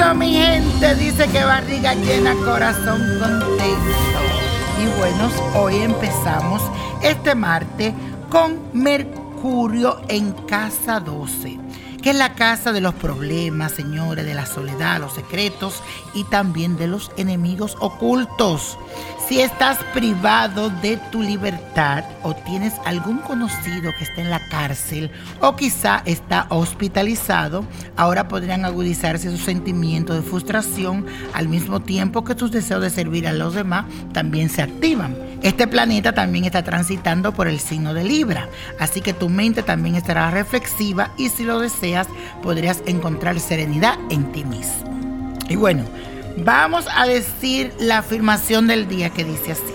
Eso, mi gente, dice que barriga llena, corazón contento. Y bueno, hoy empezamos este martes con Mercurio en casa 12 que es la casa de los problemas, señores, de la soledad, los secretos y también de los enemigos ocultos. Si estás privado de tu libertad o tienes algún conocido que está en la cárcel o quizá está hospitalizado, ahora podrían agudizarse sus sentimientos de frustración al mismo tiempo que tus deseos de servir a los demás también se activan. Este planeta también está transitando por el signo de Libra, así que tu mente también estará reflexiva y si lo deseas podrías encontrar serenidad en ti mismo. Y bueno, Vamos a decir la afirmación del día que dice así.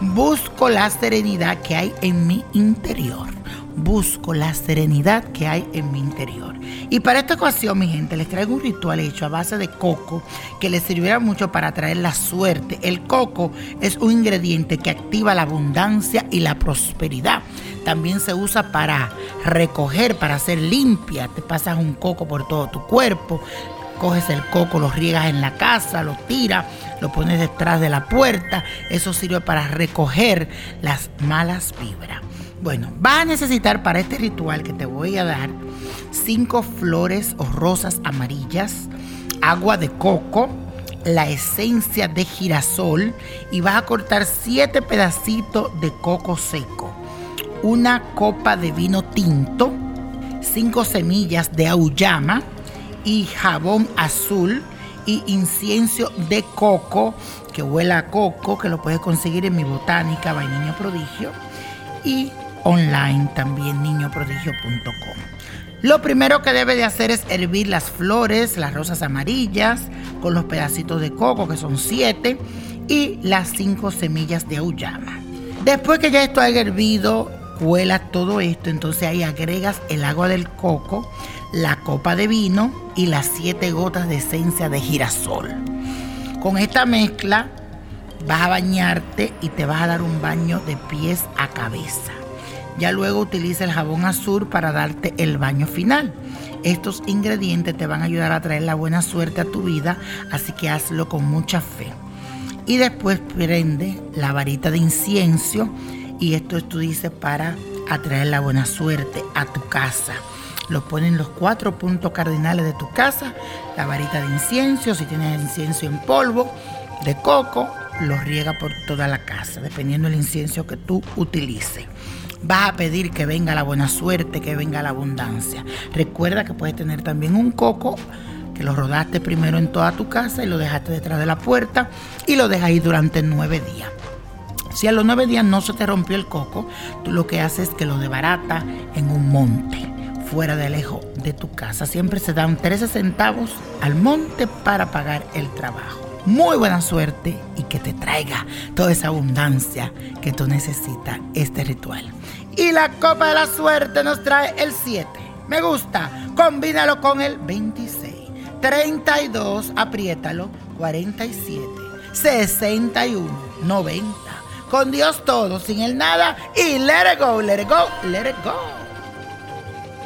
Busco la serenidad que hay en mi interior. Busco la serenidad que hay en mi interior. Y para esta ocasión, mi gente, les traigo un ritual hecho a base de coco que les servirá mucho para atraer la suerte. El coco es un ingrediente que activa la abundancia y la prosperidad. También se usa para recoger, para hacer limpia. Te pasas un coco por todo tu cuerpo coges el coco, lo riegas en la casa, lo tiras, lo pones detrás de la puerta. Eso sirve para recoger las malas vibras. Bueno, vas a necesitar para este ritual que te voy a dar cinco flores o rosas amarillas, agua de coco, la esencia de girasol y vas a cortar siete pedacitos de coco seco, una copa de vino tinto, cinco semillas de auyama, y jabón azul y incienso de coco que huela a coco, que lo puedes conseguir en mi botánica Niño Prodigio y online también niñoprodigio.com. Lo primero que debe de hacer es hervir las flores, las rosas amarillas, con los pedacitos de coco, que son siete, y las cinco semillas de auyama. Después que ya esto haya hervido, cuela todo esto, entonces ahí agregas el agua del coco, la copa de vino y las siete gotas de esencia de girasol. Con esta mezcla vas a bañarte y te vas a dar un baño de pies a cabeza. Ya luego utiliza el jabón azul para darte el baño final. Estos ingredientes te van a ayudar a traer la buena suerte a tu vida, así que hazlo con mucha fe. Y después prende la varita de incienso y esto tú dices para atraer la buena suerte a tu casa lo ponen los cuatro puntos cardinales de tu casa, la varita de incienso, si tienes incienso en polvo, de coco, lo riega por toda la casa, dependiendo del incienso que tú utilices. Vas a pedir que venga la buena suerte, que venga la abundancia. Recuerda que puedes tener también un coco que lo rodaste primero en toda tu casa y lo dejaste detrás de la puerta y lo dejas ahí durante nueve días. Si a los nueve días no se te rompió el coco, tú lo que haces es que lo debarata en un monte fuera de lejos de tu casa. Siempre se dan 13 centavos al monte para pagar el trabajo. Muy buena suerte y que te traiga toda esa abundancia que tú necesitas este ritual. Y la copa de la suerte nos trae el 7. Me gusta. Combínalo con el 26. 32, apriétalo. 47. 61. 90. Con Dios todo, sin el nada. Y let it go, let it go, let it go.